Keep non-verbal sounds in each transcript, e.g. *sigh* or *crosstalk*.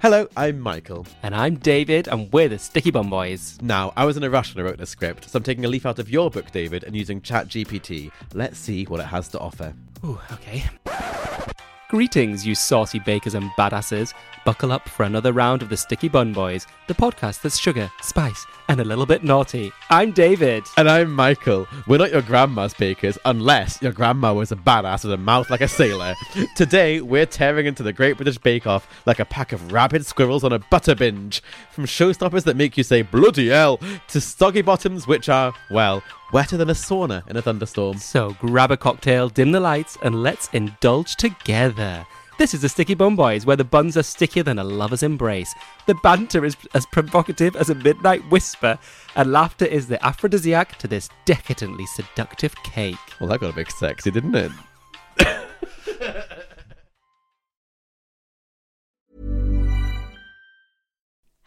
Hello, I'm Michael. And I'm David, and we're the Sticky Bum Boys. Now, I was in a rush when I wrote the script, so I'm taking a leaf out of your book, David, and using ChatGPT. Let's see what it has to offer. Ooh, okay. Greetings, you saucy bakers and badasses. Buckle up for another round of the Sticky Bun Boys, the podcast that's sugar, spice, and a little bit naughty. I'm David. And I'm Michael. We're not your grandma's bakers, unless your grandma was a badass with a mouth like a sailor. Today, we're tearing into the Great British Bake Off like a pack of rabid squirrels on a butter binge. From showstoppers that make you say bloody hell to soggy bottoms which are, well, wetter than a sauna in a thunderstorm. So grab a cocktail, dim the lights, and let's indulge together. This is the Sticky Bun Boys, where the buns are stickier than a lover's embrace. The banter is as provocative as a midnight whisper, and laughter is the aphrodisiac to this decadently seductive cake. Well, that got a bit sexy, didn't it?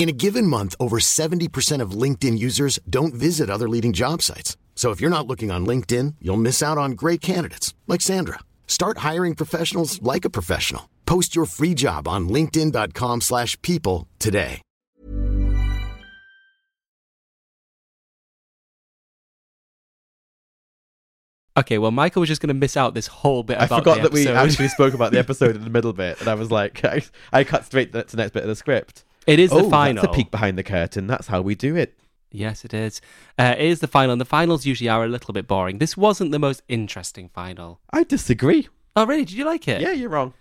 In a given month, over 70% of LinkedIn users don't visit other leading job sites. So if you're not looking on LinkedIn, you'll miss out on great candidates like Sandra. Start hiring professionals like a professional. Post your free job on linkedin.com/people slash people today. Okay, well, Michael was just going to miss out this whole bit I forgot the that we actually spoke about the *laughs* episode in the middle bit, and I was like, I, *laughs* I cut straight to the next bit of the script. It is oh, the final. That's a peek behind the curtain. That's how we do it. Yes, it is. Uh, it is the final, and the finals usually are a little bit boring. This wasn't the most interesting final. I disagree. Oh, really? Did you like it? Yeah, you're wrong.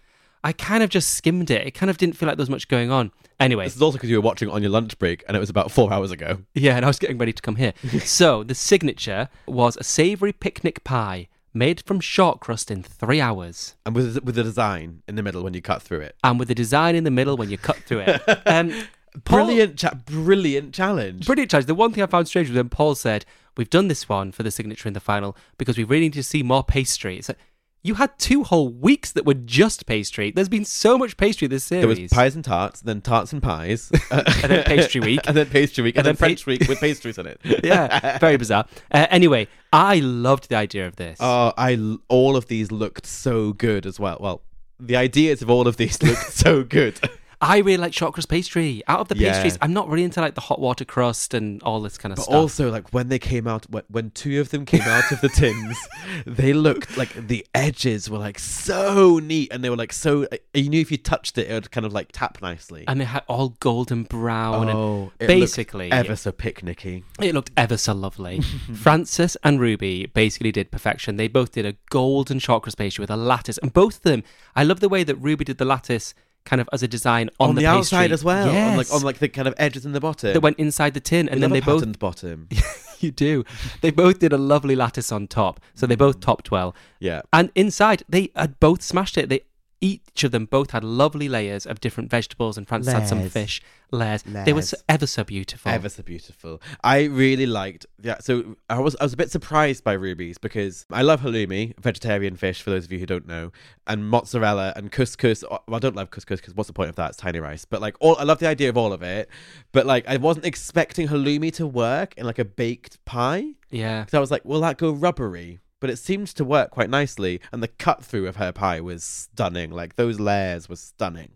I kind of just skimmed it. It kind of didn't feel like there was much going on. Anyway, This is also because you were watching on your lunch break, and it was about four hours ago. yeah, and I was getting ready to come here. *laughs* so the signature was a savoury picnic pie made from short crust in three hours, And with with the design in the middle when you cut through it. and with the design in the middle when you cut through it. *laughs* Um, Paul- Brilliant, cha- brilliant challenge. Brilliant challenge. The one thing I found strange was when Paul said, We've done this one for the signature in the final because we really need to see more pastry. It's like, you had two whole weeks that were just pastry. There's been so much pastry this series. there was pies and tarts, then tarts and pies, *laughs* and then *laughs* pastry week. and then pastry week, and, And then, then pa- French week with pastries in it. *laughs* yeah, very bizarre. Uh, anyway, I loved the idea of this. Oh, I all of these looked so good as well. Well, the ideas of all of these looked so good. I really like short crust pastry. Out of the Yeah. pastries, I'm not really into like the hot water crust and all this kind of But stuff. also, like when they came out, when, when two of them came out of the tins, *laughs* they looked like the edges were like so neat, and they were like so. You knew if you touched it, it would kind of like tap nicely. and they had all golden brown oh, and it basically ever so picnicky. It looked ever so lovely. *laughs* Frances and Ruby basically did perfection. They both did a golden short crust pastry with a lattice, and both of them, I love the way that Ruby did the lattice kind of as a design on, On, the, pastry. outside as well, on like on like the kind of edges in the bottom. that went inside the tin, We and then they both bottom. *laughs* you do. They both did a lovely lattice on top, so they both hmm. topped well. Yeah. And inside, they had both smashed it. They each of them both had lovely layers of different vegetables, and Frances had some Layers. fish layers. They were so, ever so beautiful. Ever so beautiful. I really liked yeah. So I was I was a bit surprised by Ruby's because I love halloumi, vegetarian fish for those of you who don't know, and mozzarella and couscous. Oh, well, I don't love couscous because what's the point of that? It's tiny rice. But like all, I love the idea of all of it. But like I wasn't expecting halloumi to work in like a baked pie. Yeah. So I was like, will that go rubbery? But it seemed to work quite nicely, and the cut through of her pie was stunning. Like those layers were stunning.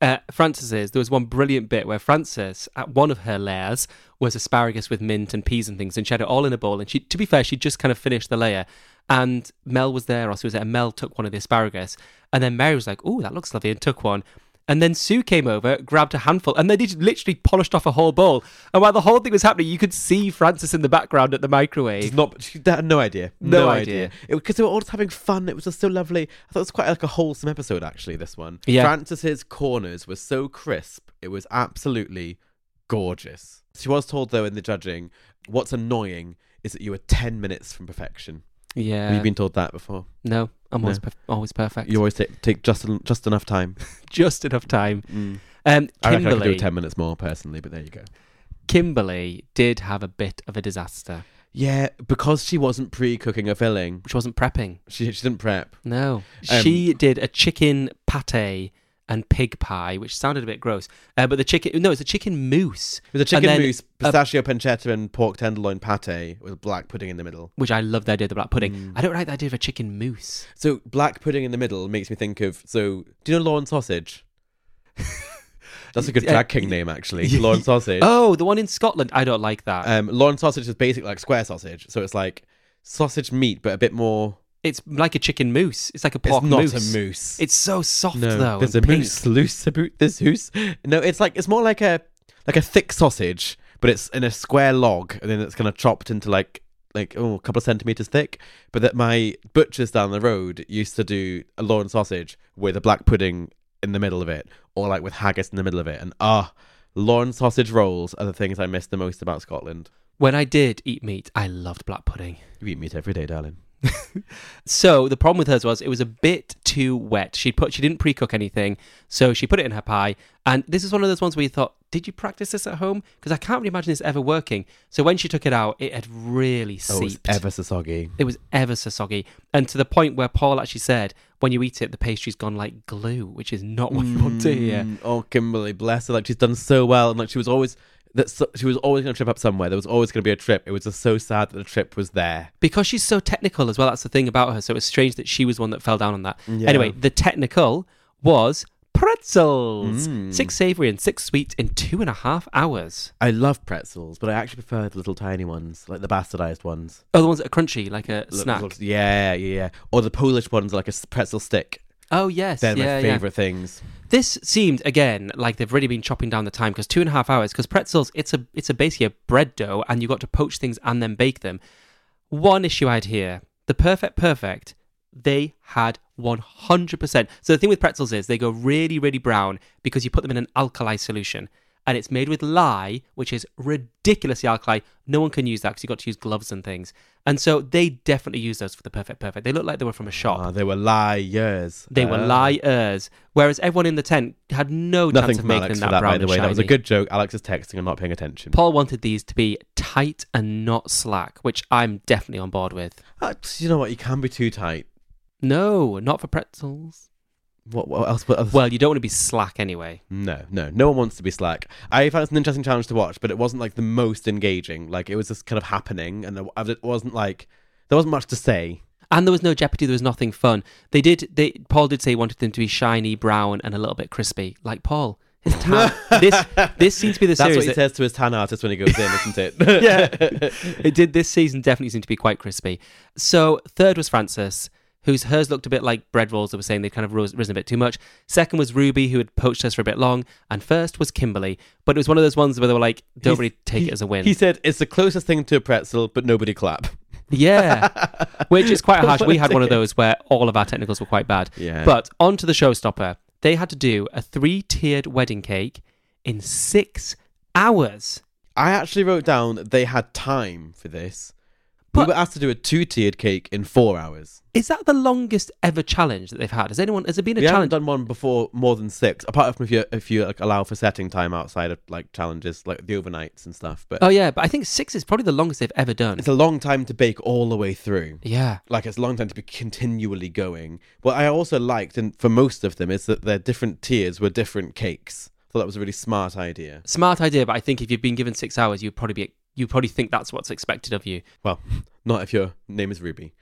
Uh, Frances's, there was one brilliant bit where Frances, at one of her layers, was asparagus with mint and peas and things, and she had it all in a bowl. And she, to be fair, she just kind of finished the layer. And Mel was there, or so was there, and Mel took one of the asparagus. And then Mary was like, oh, that looks lovely, and took one. And then Sue came over, grabbed a handful, and they just literally polished off a whole bowl. And while the whole thing was happening, you could see Frances in the background at the microwave. Not. She had no idea. No No, idea. Because they were all just having fun. It was just so lovely. I thought it was quite like a wholesome episode. Actually, this one. Yeah. Frances's corners were so crisp. It was absolutely gorgeous. She was told though in the judging, what's annoying is that you were ten minutes from perfection. Yeah. Have you been told that before? No, I'm always, No. perf- always perfect. You always take, take just just enough time. *laughs* just enough time. Mm. Um, I reckon I could Kimberley, do ten minutes more personally, but there you go. Kimberley did have a bit of a disaster, Yeah, because she wasn't pre-cooking a filling. which wasn't prepping. She she didn't prep. No, Um, she did a chicken pate and pig pie, which sounded a bit gross. Uh, but the chicken, no, it's a chicken mousse, It was a chicken then mousse, pistachio pancetta, and pork tenderloin pate with black pudding in the middle. which I love the idea of the black pudding. Mm. I don't like the idea of a chicken mousse. So black pudding in the middle makes me think of. So do you know Lorne Sausage? *laughs* That's a good Uh, drag king name, actually. *laughs* Lorne Sausage. Oh, the one in Scotland. I don't like that. Um, Lorne Sausage is basically like square sausage, so it's like sausage meat, but a bit more. It's like a chicken mousse. It's like a pork moose. it's not mousse. a mousse. It's so soft no, though. there's a pink. mousse loose about this hoose. No, it's like it's more like a like a thick sausage, but it's in a square log, and then it's kind of chopped into like like oh a couple of centimeters thick. But that my butchers down the road used to do a Lorne sausage with a black pudding in the middle of it, or like with haggis in the middle of it, and ah. Lorne sausage rolls are the things I miss the most about Scotland. When I did eat meat, I loved black pudding. You eat meat every day, darling. So the problem with hers was it was a bit too wet. She put she didn't pre-cook anything, so she put it in her pie. And this is one of those ones where you thought, did you practice this at home? Because I can't really imagine this ever working. So when she took it out, it had really Oh, seeped. ever so soggy. it was ever so soggy, and to the point where Paul actually said, when you eat it, the pastry's gone like glue, which is not what you want to hear. Mm, Oh, Kimberley, bless her. Like she's done so well, and like she was always that so, she was always going to trip up somewhere. There was always going to be a trip. It was just so sad that the trip was there. because she's so technical as well. That's the thing about her. So it's strange that she was one that fell down on that. Yeah. Anyway, the technical was pretzels, Mm. six savory and six sweet in two and a half hours. I love pretzels, but I actually prefer the little tiny ones, like the bastardized ones. Oh, the ones that are crunchy, like a snack. look- yeah, yeah, yeah. Or the Polish ones, like a pretzel stick. Oh yes, They're yeah, my yeah. favorite things. This seemed again like they've really been chopping down the time because two and a half hours. Because pretzels, it's a it's a basically a bread dough, and you got to poach things and then bake them. One issue I had here: the perfect perfect. They had 100%. So the thing with pretzels is they go really, really brown because you put them in an alkali solution. And it's made with lye, which is ridiculously alkali. No one can use that because you've got to use gloves and things. And so they definitely use those for the perfect perfect. They look like they were from a shop. Ah, they were liars. They were Ah. liars. Whereas everyone in the tent had no chance Nothing of from making Alex them for that that, brown by the and way. That was a shiny. good joke. Alex is texting and not paying attention. Paul wanted these to be tight and not slack, which I'm definitely on board with. Ah, you know what? You can be too tight. No, not for pretzels. What, what else? What else? Well, you don't want to be slack anyway. No, no, no one wants to be slack. I found it's an interesting challenge to watch, but it wasn't like the most engaging. Like it was just kind of happening, and it wasn't like there wasn't much to say. And there was no jeopardy. There was nothing fun. They did. They Paul did say he wanted them to be shiny, brown, and a little bit crispy, like Paul. His *laughs* tan. this this seems to be the That's series. what he that- says to his tan artist when he goes in, isn't it? *laughs* yeah. *laughs* it did this season definitely seemed to be quite crispy. So third was Frances, whose hers looked a bit like bread rolls that were saying they'd kind of risen a bit too much. Second was Ruby, who had poached us for a bit long. And first was Kimberley. But it was one of those ones where they were like, don't He's- really take he- it as a win. He said it's the closest thing to a pretzel, but nobody clap. yeah. *laughs* Which is quite harsh. We had one of those where all of our technicals were quite bad. Yeah. But on to the showstopper. They had to do a three tiered wedding cake in six hours. I actually wrote down they had time for this. But- we were asked to do a two-tiered cake in four hours. Is that the longest ever challenge that they've had? Has anyone has there been a we haven't challenge? done one before more than six, apart from if you if you like allow for setting time outside of like challenges, like the overnights and stuff. But Oh yeah, but I think six is probably the longest they've ever done. it's a long time to bake all the way through. Yeah. Like it's a long time to be continually going. What I also liked, and for most of them, is that their different tiers were different cakes. I thought that was a really smart idea. Smart idea, but I think if you've been given six hours, you'd probably be you probably think that's what's expected of you. Well, *laughs* not if your name is Ruby.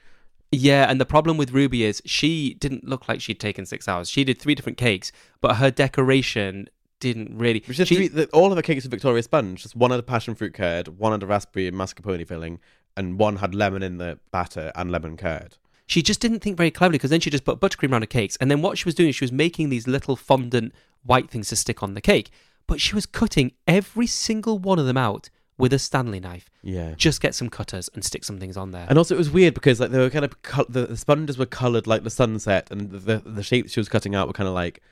Yeah, and the problem with Ruby is she didn't look like she'd taken six hours. She did three different cakes, but her decoration didn't really. Is she- three, the, all of the cakes are Victoria sponge. Just one had a passion fruit curd, one had a raspberry and mascarpone filling, and one had lemon in the batter and lemon curd. she just didn't think very cleverly because then she just put buttercream around her cakes. And then what she was doing, is she was making these little fondant white things to stick on the cake. But she was cutting every single one of them out with a Stanley knife. Yeah. Just get some cutters and stick some things on there. And also, it was weird because like they were kind of col- the, the sponges were coloured like the sunset, and the, the the shapes she was cutting out were kind of like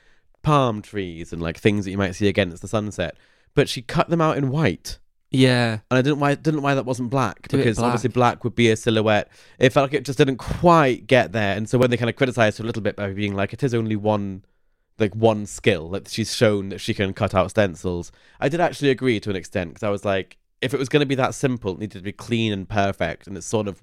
palm trees and like things that you might see against the sunset. But she cut them out in white, yeah. and I didn't why didn't why that wasn't black Do it because black. obviously black would be a silhouette. It felt like it just didn't quite get there, and so when they kind of criticised her a little bit by being like it is only one. Like one skill that she's shown that she can cut out stencils. I did actually agree to an extent because I was like, if it was going to be that simple, it needed to be clean and perfect, and it sort of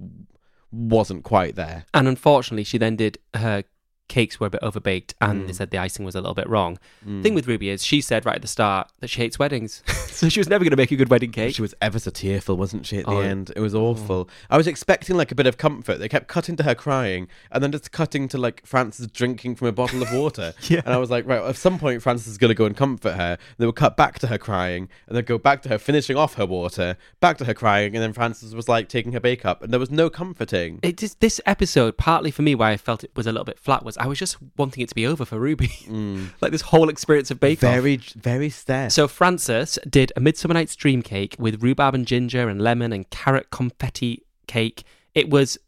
wasn't quite there. And unfortunately, she then did her cakes were a bit overbaked and Mm. they said the icing was a little bit wrong. Thing with Ruby is she said right at the start that she hates weddings. *laughs* so she was never going to make a good wedding cake. She was ever so tearful, wasn't she, at the Oh. end? It was awful. I was expecting like a bit of comfort. They kept cutting to her crying and then just cutting to like Frances drinking from a bottle of water. *laughs* Yeah. And I was like, right, at some point Frances is going to go and comfort her. They would cut back to her crying and then go back to her finishing off her water, back to her crying, and then Frances was like taking her bake up and there was no comforting. it just this episode partly for me why I felt it was a little bit flat was I was just wanting it to be over for Ruby, *laughs* like this whole experience of Bake Off. Mm. very, very stiff. So Frances did a Midsummer Night's Dream cake with rhubarb and ginger and lemon and carrot confetti cake. It was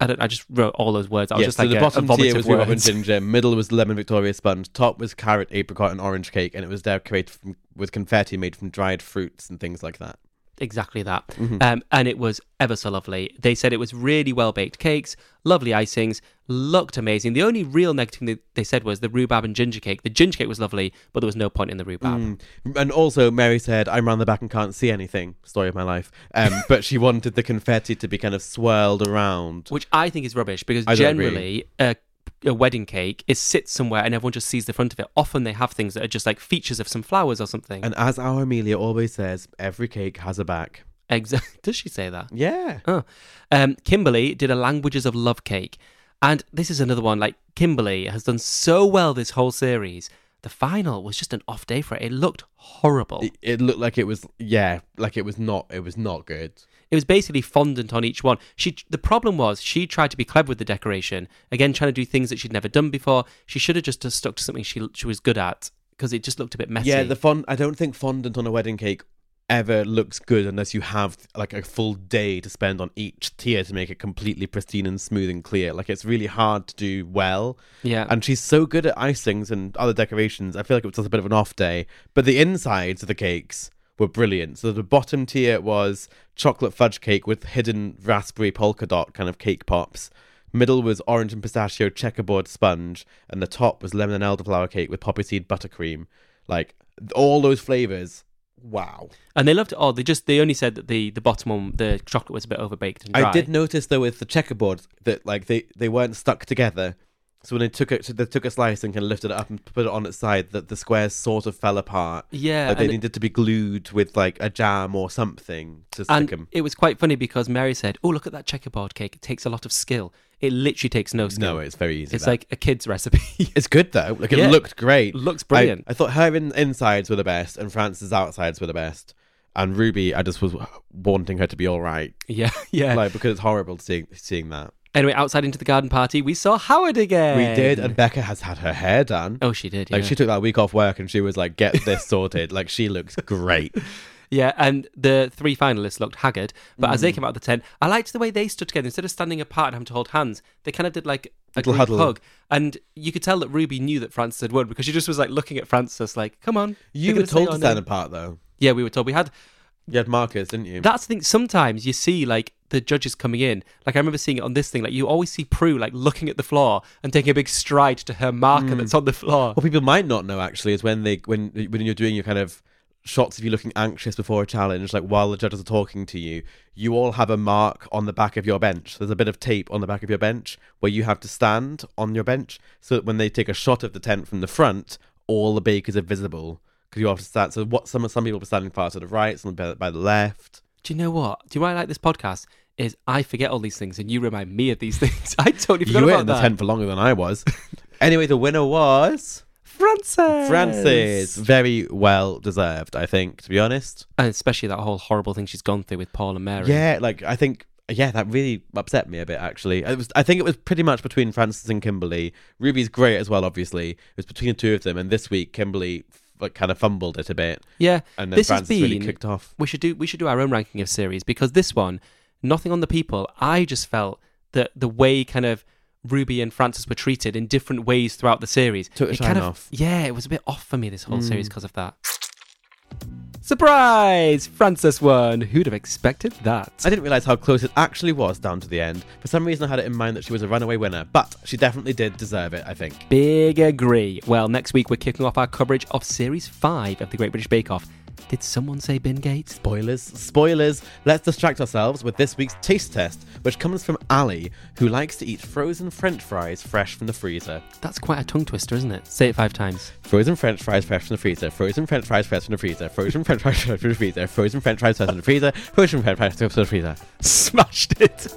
I don't I just wrote all those words. I was Yes, just so like the a, bottom a tier was rhubarb and ginger, middle was lemon Victoria sponge, top was carrot, apricot, and orange cake, and it was decorated from, with confetti made from dried fruits and things like that. Exactly that. Mm-hmm. Um, and it was ever so lovely. They said it was really well baked cakes, lovely icings, looked amazing. The only real negative thing they, they said was the rhubarb and ginger cake. The ginger cake was lovely, but there was no point in the rhubarb. Mm. And also, Mary said, "I'm round the back and can't see anything." Story of my life. Um, *laughs* but she wanted the confetti to be kind of swirled around. Which I think is rubbish because I generally a, a wedding cake is sits somewhere and everyone just sees the front of it. Often they have things that are just like features of some flowers or something. And as our Amelia always says, every cake has a back. Exa- *laughs* Does she say that? Yeah. Oh. Um, Kimberley did a Languages of Love cake. And this is another one, like, Kimberley has done so well this whole series. The final was just an off day for it. It looked horrible. It, it looked like it was, yeah, like it was not. It was not good. It was basically fondant on each one. She the problem was she tried to be clever with the decoration. Again, trying to do things that she'd never done before. She should have just stuck to something she she was good at because it just looked a bit messy. Yeah, the fond. I don't think fondant on a wedding cake ever looks good unless you have like a full day to spend on each tier to make it completely pristine and smooth and clear. Like it's really hard to do well. yeah. And she's so good at icings and other decorations. I feel like it was just a bit of an off day. But the insides of the cakes were brilliant. So the bottom tier was chocolate fudge cake with hidden raspberry polka dot kind of cake pops. Middle was orange and pistachio checkerboard sponge, and the top was lemon and elderflower cake with poppy seed buttercream. Like all those flavors. Wow. and they loved it all. They just they only said that the the bottom one, the chocolate was a bit overbaked and dry. I did notice though with the checkerboard that like they, they weren't stuck together. So when they took it, they took a slice and kind of lifted it up and put it on its side. That the squares sort of fell apart. Yeah, like they needed to be glued with like a jam or something to stick And them. it was quite funny because Mary said, "Oh, look at that checkerboard cake. It takes a lot of skill. It literally takes no skill. No, it's very easy. it's that. like a kid's recipe." *laughs* it's good though. Like it Yeah. looked great. Looks I- brilliant. I, thought her in, insides were the best, and Frances' outsides were the best. And Ruby, I just was wanting her to be all right, yeah, *laughs* yeah. like because it's horrible seeing seeing that. Anyway, outside into the garden party, we saw Howard again. We did, and Beca has had her hair done. oh, she did. Like she took that week off work and she was like, "Get this *laughs* sorted." like she looks great. *laughs* Yeah, and the three finalists looked haggard, but as they Mm. came out of the tent, I liked the way they stood together. Instead of standing apart and having to hold hands, they kind of did like a Little group huddle. hug. And you could tell that Ruby knew that Frances had won because she just was like looking at Frances, like, "Come on." You were gonna say told to stand apart though. Yeah, we were told we had. You had markers, didn't you? That's the thing. Sometimes you see like the judges coming in. Like I remember seeing it on this thing. Like you always see Prue like looking at the floor and taking a big stride to her marker Mm. that's on the floor. what people might not know actually is when they when when you're doing your kind of shots of you looking anxious before a challenge, like while the judges are talking to you, you all have a mark on the back of your bench. There's a bit of tape on the back of your bench where you have to stand on your bench, so that when they take a shot of the tent from the front, all the bakers are visible because you have to stand. So what some some people are standing far to the right, some by, by the left. Do you know what? Do you know why I like this podcast? is I forget all these things and you remind me of these *laughs* things. I totally forgot You were in the that. tent for longer than I was. *laughs* anyway, the winner was Frances. Frances, Very well deserved, I think, to be honest. And especially that whole horrible thing she's gone through with Paul and Mary. Yeah, like I think yeah, that really upset me a bit actually. It was I think it was pretty much between Frances and Kimberley. Ruby's great as well, obviously. It was between the two of them and this week Kimberley like kind of fumbled it a bit. Yeah. And then this has been, really kicked off. We should do we should do our own ranking of series because this one, nothing on the people. I just felt that the way kind of Ruby and Frances were treated in different ways throughout the series. Took it kind of, off. Yeah, it was a bit off for me this whole Mm. series because of that. Surprise! Frances won. Who'd have expected that? I didn't realise how close it actually was down to the end. For some reason I had it in mind that she was a runaway winner, but she definitely did deserve it, I think. Big agree. Well, next week we're kicking off our coverage of Series 5 of the Great British Bake Off. Did someone say Bin Gate? Spoilers, spoilers. Let's distract ourselves with this week's taste test, which comes from Ali, who likes to eat frozen french fries fresh from the freezer. That's quite a tongue twister, isn't it? Say it five times. Frozen french fries fresh from the freezer, frozen french fries fresh from the freezer, frozen french fries fresh from the freezer, frozen french fries fresh from the freezer, frozen french fries fresh from the freezer. *laughs* Smashed it.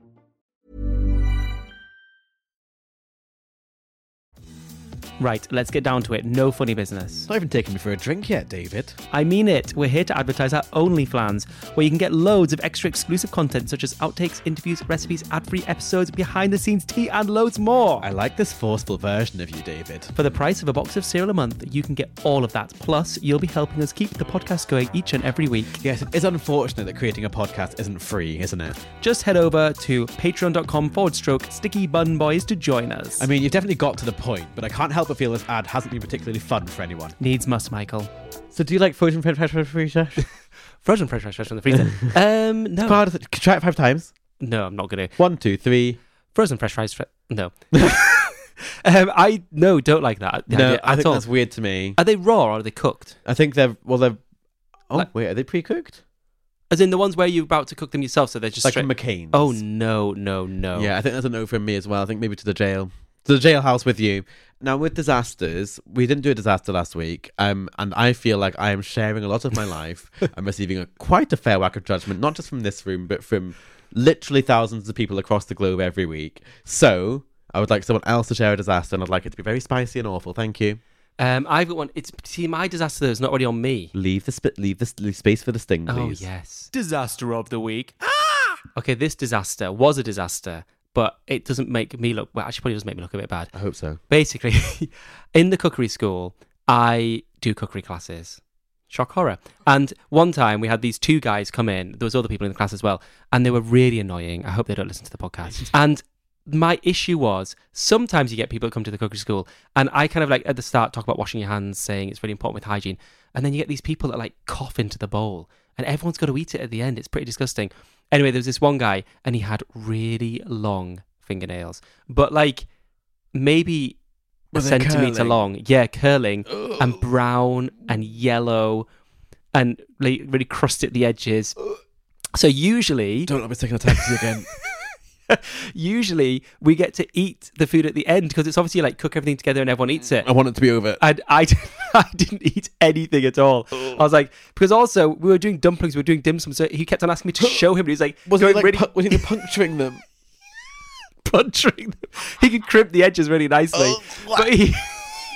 Right, let's get down to it. No funny business. Not even taking me for a drink yet, David. I mean it. We're here to advertise our OnlyFlans, where you can get loads of extra exclusive content such as outtakes, interviews, recipes, ad-free episodes, behind-the-scenes tea, and loads more. I like this forceful version of you, David. For the price of a box of cereal a month, you can get all of that. Plus, you'll be helping us keep the podcast going each and every week. Yes, it is unfortunate that creating a podcast isn't free, isn't it? Just head over to patreon.com forward stroke sticky bun boys to join us. I mean, you've definitely got to the point, but I can't help but feel this ad hasn't been particularly fun for anyone. Needs must, Michael. So, do you like frozen french fries *laughs* from the freezer? Frozen fresh, fresh, fresh from the freezer. um, no. Part of it. Try it five times. No, I'm not going to. One, two, three. Frozen fresh fries. Fre- no. *laughs* um, I no, don't like that. No, idea I at think all. that's weird to me. Are they raw or are they cooked? I think they're well, they're. Oh Like- wait, are they pre-cooked? As in the ones where you're about to cook them yourself, so they're just like straight. from McCain's. oh no, no, no. Yeah, I think that's a no from me as well. I think maybe to the jail, to the jailhouse with you. Now with disasters, we didn't do a disaster last week, um, and I feel like I am sharing a lot of my *laughs* life. I'm receiving a, quite a fair whack of judgment, not just from this room, but from literally thousands of people across the globe every week. So I would like someone else to share a disaster, and I'd like it to be very spicy and awful. Thank you. Um, I've got one. It's see, my disaster though is not really on me. Leave the sp- leave the leave space for the sting, please. Oh yes, disaster of the week. Ah! Okay, this disaster was a disaster, but it doesn't make me look. Well, actually, probably doesn't make me look a bit bad. I hope so. Basically, *laughs* in the cookery school, I do cookery classes. Shock horror. And one time we had these two guys come in. There was other people in the class as well, and they were really annoying. I hope they don't listen to the podcast. *laughs* and my issue was sometimes you get people that come to the cookery school, and I kind of like at the start talk about washing your hands, saying it's really important with hygiene, and then you get these people that like cough into the bowl, and everyone's got to eat it at the end. It's pretty disgusting. Anyway, there was this one guy, and he had really long fingernails, but like maybe a Were they centimeter curling? long. Yeah, curling and brown and yellow and like, really crusty at the edges. So usually, Don't let me take a taxi again. *laughs* *laughs* usually we get to eat the food at the end because it's obviously like cook everything together and everyone eats it. I want it to be over. And I, *laughs* I didn't eat anything at all. I was like, because also we were doing dumplings, we were doing dim sum, so he kept on asking me to *gasps* show him. And he's like, Was he like really pu- was he puncturing them? *laughs* puncturing them. He could crimp the edges really nicely. but he,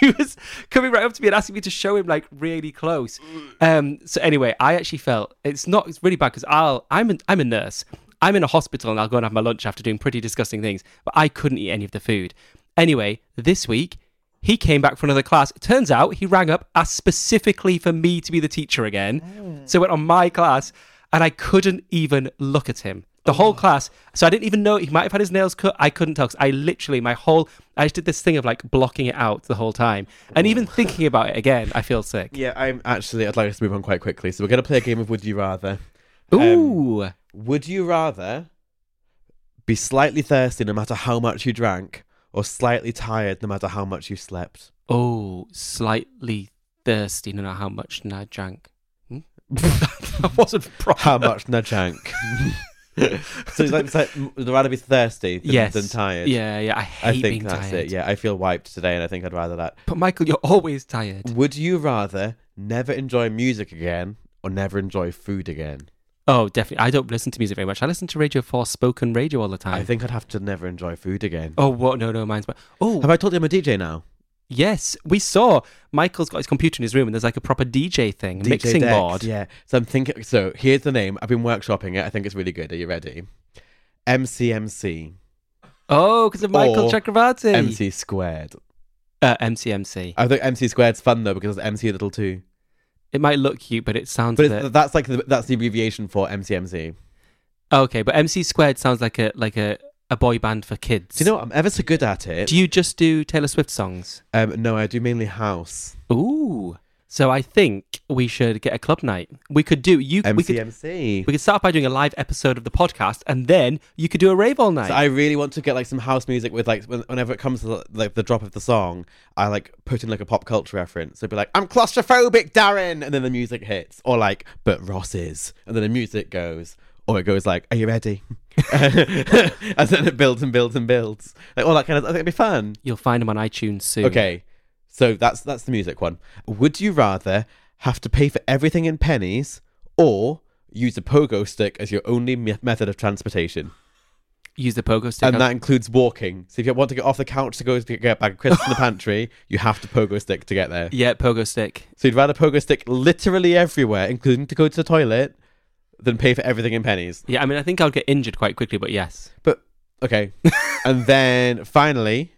he was coming right up to me and asking me to show him like really close. Um, so anyway, I actually felt it's not it's really bad because I'll I'm a, I'm a nurse. I'm in a hospital and I'll go and have my lunch after doing pretty disgusting things, but I couldn't eat any of the food. Anyway, this week he came back for another class. It turns out he rang up, asked specifically for me to be the teacher again. Mm. So went on my class, and I couldn't even look at him. The whole mm. class. So I didn't even know he might have had his nails cut. I couldn't tell. I literally my whole I just did this thing of like blocking it out the whole time, and even thinking about it again, I feel sick. Yeah, I'm actually. I'd like us to move on quite quickly. So we're going to play a game of Would You Rather. Um, Would you rather be slightly thirsty no matter how much you drank, or slightly tired no matter how much you slept? oh, slightly thirsty. No matter how much I drank. Hmm? *laughs* that wasn't proper. How much na drank? *laughs* so it's like, it's like would rather be thirsty than, yes, than tired. Yeah, yeah. I hate I think being that's tired. it. Yeah, I feel wiped today, and I think I'd rather that. But Michael, you're always tired. Would you rather never enjoy music again or never enjoy food again? Oh, definitely. I don't listen to music very much. I listen to Radio 4 spoken radio all the time. I think I'd have to never enjoy food again. Oh, what? No, no, mine's. But Oh, Have I told you I'm a DJ now? yes. We saw Michael's got his computer in his room and there's like a proper DJ thing, DJ mixing decks, board. Yeah. So I'm thinking. So here's the name. I've been workshopping it. I think it's really good. Are you ready? MCMC. Oh, because of Michael Or Chakravarti. MC squared. Uh, MCMC. I think MC squared's fun though because it's MC little too. It might look cute, but it sounds But a bit. that's like the, that's the abbreviation for MCMC. Okay, but MC squared sounds like a like a, a boy band for kids. Do you know what? I'm ever so good at it. Do you just do Taylor Swift songs? Um, no, I do mainly house. Ooh. So I think we should get a club night. We could do you. We could, MCMC. we could start by doing a live episode of the podcast, and then you could do a rave all night. So I really want to get like some house music with like whenever it comes to like the drop of the song, I like put in like a pop culture reference. So be like, "I'm claustrophobic, Darren," and then the music hits, or like, "But Ross is," and then the music goes, or it goes like, "Are you ready?" *laughs* and then it builds and builds and builds, like all that kind of. I think it'd be fun. You'll find them on iTunes soon. Okay, so that's that's the music one. Would you rather have to pay for everything in pennies, or use a pogo stick as your only me- method of transportation? Use the pogo stick. and that includes walking. So if you want to get off the couch to go to get a bag of crisps in the *laughs* pantry, you have to pogo stick to get there. yeah, pogo stick. So you'd rather pogo stick literally everywhere, including to go to the toilet, than pay for everything in pennies. Yeah, I mean, I think I'll get injured quite quickly, but yes. But okay, *laughs* and then finally,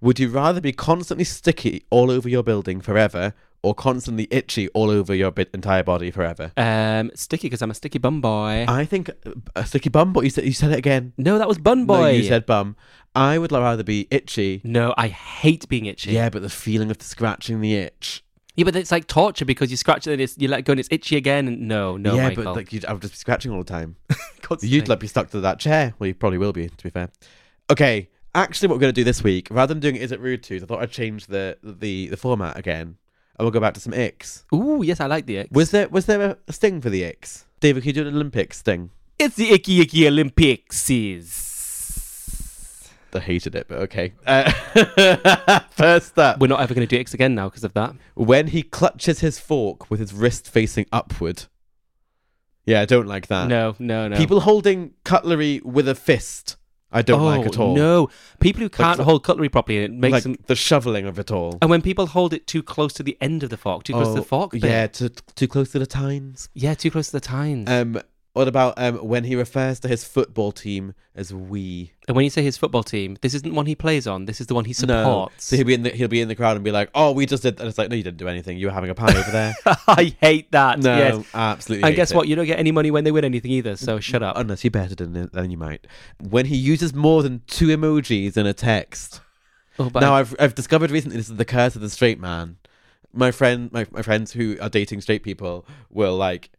would you rather be constantly sticky all over your building forever, or constantly itchy all over your bit, entire body forever? Um, sticky because I'm a sticky bum boy. I think uh, a sticky bum, boy. you said you said it again. no, that was bun No, boy. you said bum. I would rather be itchy. No, I hate being itchy. Yeah, but the feeling of the scratching the itch. yeah, but it's like torture because you scratch it and it's, you let go and it's itchy again. And no, no, yeah, Michael. but like you'd, I would just be scratching all the time. *laughs* You'd like be stuck to that chair. Well, you probably will be, to be fair. Okay, actually, what we're going to do this week, rather than doing Is It Rude To, I thought I'd change the, the, the format again. And we'll go back to some icks. Ooh, yes, I like the X. Was there was there a sting for the icks? David, can you do an Olympic sting? it's the icky icky Olympics. I hated it, but okay. Uh, *laughs* first up, We're not ever going to do X again now because of that. when he clutches his fork with his wrist facing upward. Yeah, I don't like that. no, no, no. People holding cutlery with a fist, I don't oh, like at all. No, people who can't the- hold cutlery properly, it makes like them. the shoveling of it all. And when people hold it too close to the end of the fork, too close to the Oh, fork, bit. Yeah, too, too close to the tines. yeah, too close to the tines. Um, what about um when he refers to his football team as we? and when you say his football team, this isn't one he plays on. This is the one he No. supports. So he'll be in the he'll be in the crowd and be like, "Oh, we just did." And it's like, "No, you didn't do anything. You were having a pie over there." *laughs* I hate that. no, yes. absolutely. And guess it. what? You don't get any money when they win anything either. So shut up. Unless you bet it, then then you might. When he uses more than two emojis in a text. Oh, now I- I've I've discovered recently this is the curse of the straight man. My friend, my, my friends who are dating straight people will like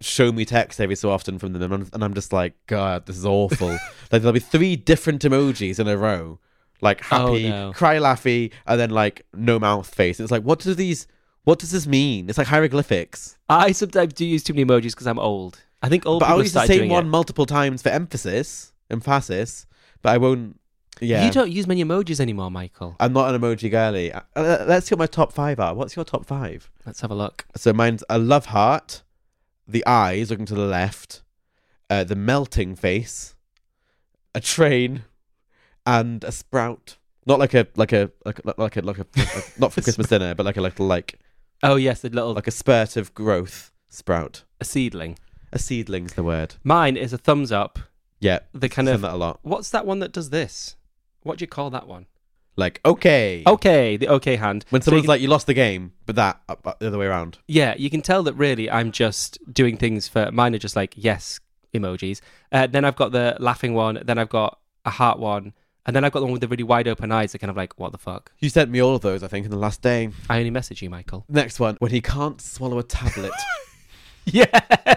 show me texts every so often from them, and I'm, and I'm just like, God, this is awful. *laughs* like there'll be three different emojis in a row, like happy, Oh, no. cry, laughy, and then like no mouth face. It's like, what do these? What does this mean? It's like hieroglyphics. I sometimes do use too many emojis because I'm old. I think old but I'll use the same one it. multiple times for emphasis, emphasis. But I won't. Yeah, You don't use many emojis anymore, Michael. I'm not an emoji girly. Uh, uh, let's see what my top five are. What's your top five? Let's have a look. So mine's a love heart, the eyes looking to the left, uh, the melting face, a train, and a sprout. Not like a like a like a, like a like a, like a- *laughs* not for Christmas dinner, but like a little like Oh yes, the little like a spurt of growth sprout. a seedling. A seedling's the word. Mine is a thumbs up. Yeah, The kind of that a lot. what's that one that does this? What do you call that one? Like okay, Okay, the okay hand. when So you someone's can- like you lost the game, but that up, up the other way around. yeah, you can tell that really I'm just doing things for mine are just like yes emojis. Uh, then I've got the laughing one. Then I've got a heart one, and then I've got the one with the really wide open eyes. That kind of like what the fuck. You sent me all of those, I think, in the last day. I only message you, Michael. Next one, when he can't swallow a tablet. *laughs* Yeah. Do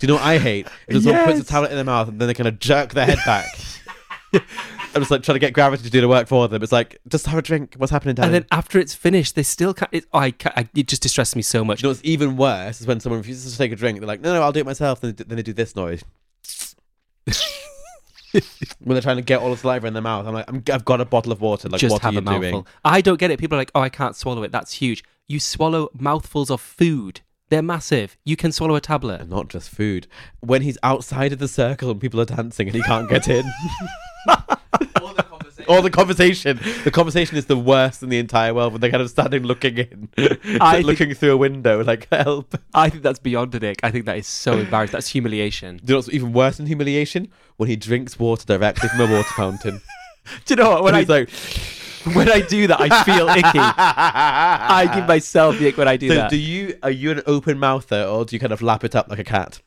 you know what I hate? If someone puts a Yes. tablet in their mouth and then they kind of jerk their head back. *laughs* I'm just like trying to get gravity to do the work for them. It's like, just have a drink. What's happening, And then after it's finished, they still can't. It, oh, I, ca I, it just distresses me so much. you know what's even worse is when someone refuses to take a drink. They're like, no, no, I'll do it myself. Then they, then they do this noise. *laughs* when they're trying to get all the saliva in their mouth. I'm like, I'm, I've got a bottle of water. Like, just what have are you a mouthful. doing? I don't get it. People are like, oh, I can't swallow it. That's huge. You swallow mouthfuls of food. They're massive. You can swallow a tablet. And not just food. When he's outside of the circle and people are dancing and he can't get in. *laughs* Or the conversation. The conversation is the worst in the entire world when they're kind of standing looking in, I *laughs* think- looking through a window, like help. I think that's beyond an ick. I think that is so embarrassing. That's humiliation. Do you know what's even worse than humiliation? When he drinks water directly from a water fountain. *laughs* Do you know what? When When I like, *laughs* when I do that, I feel icky. I give myself the ick when I do so that. do you? Are you an open mouther, or do you kind of lap it up like a cat?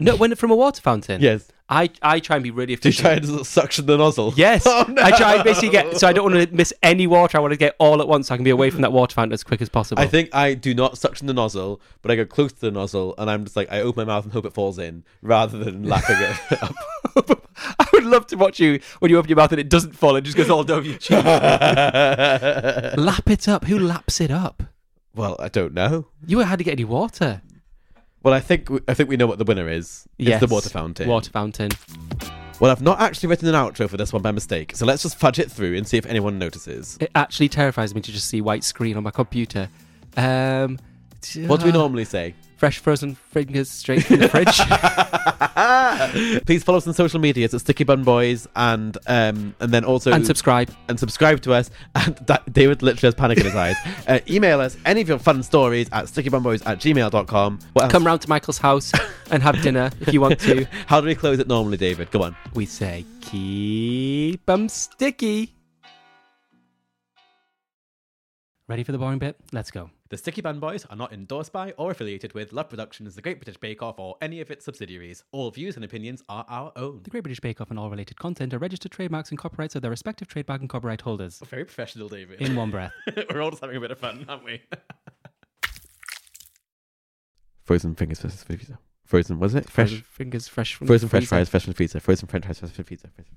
No, when from a water fountain. Yes. I I try and be really Do you efficient. try and suction the nozzle? Yes, Oh, no. I try and basically get. So I don't want to miss any water. I want to get all at once, so I can be away from that water fountain as quick as possible. I think I do not suction the nozzle, but I go close to the nozzle and I'm just like I open my mouth and hope it falls in, rather than *laughs* lapping it up. *laughs* I would love to watch you when you open your mouth and it doesn't fall. It just goes all over your *laughs* cheek. Lap it up. Who laps it up? well, I don't know. You had to get any water. Well, I think I think we know what the winner is. Yes. It's the water fountain. Water fountain. Well, I've not actually written an outro for this one by mistake, so let's just fudge it through and see if anyone notices. It actually terrifies me to just see white screen on my computer. Um, What do we uh, normally say? Fresh frozen fingers straight from the fridge. *laughs* Please follow us on social media. It's at Sticky Bun Boys, and um, and then also and subscribe. and subscribe to us. *laughs* And that, David literally has panic in his eyes. Uh, email us any of your fun stories at stickybunboys at gmail.com. What else? Come round to Michael's house and have dinner if you want to. *laughs* How do we close it normally, David? Go on. We say keep 'em sticky. Ready for the boring bit? Let's go. The Sticky Bun Boys are not endorsed by or affiliated with Love Productions, The Great British Bake Off, or any of its subsidiaries. All views and opinions are our own. The Great British Bake Off and all related content are registered trademarks and copyrights of their respective trademark and copyright holders. Oh, very professional, David. In one *laughs* breath. We're all just having a bit of fun, aren't we? *laughs* Frozen fingers versus pizza. Frozen, was it? Fresh. Frozen fingers fresh from Frozen the French fries, fresh from pizza. Frozen French fries, fresh from pizza. Frozen-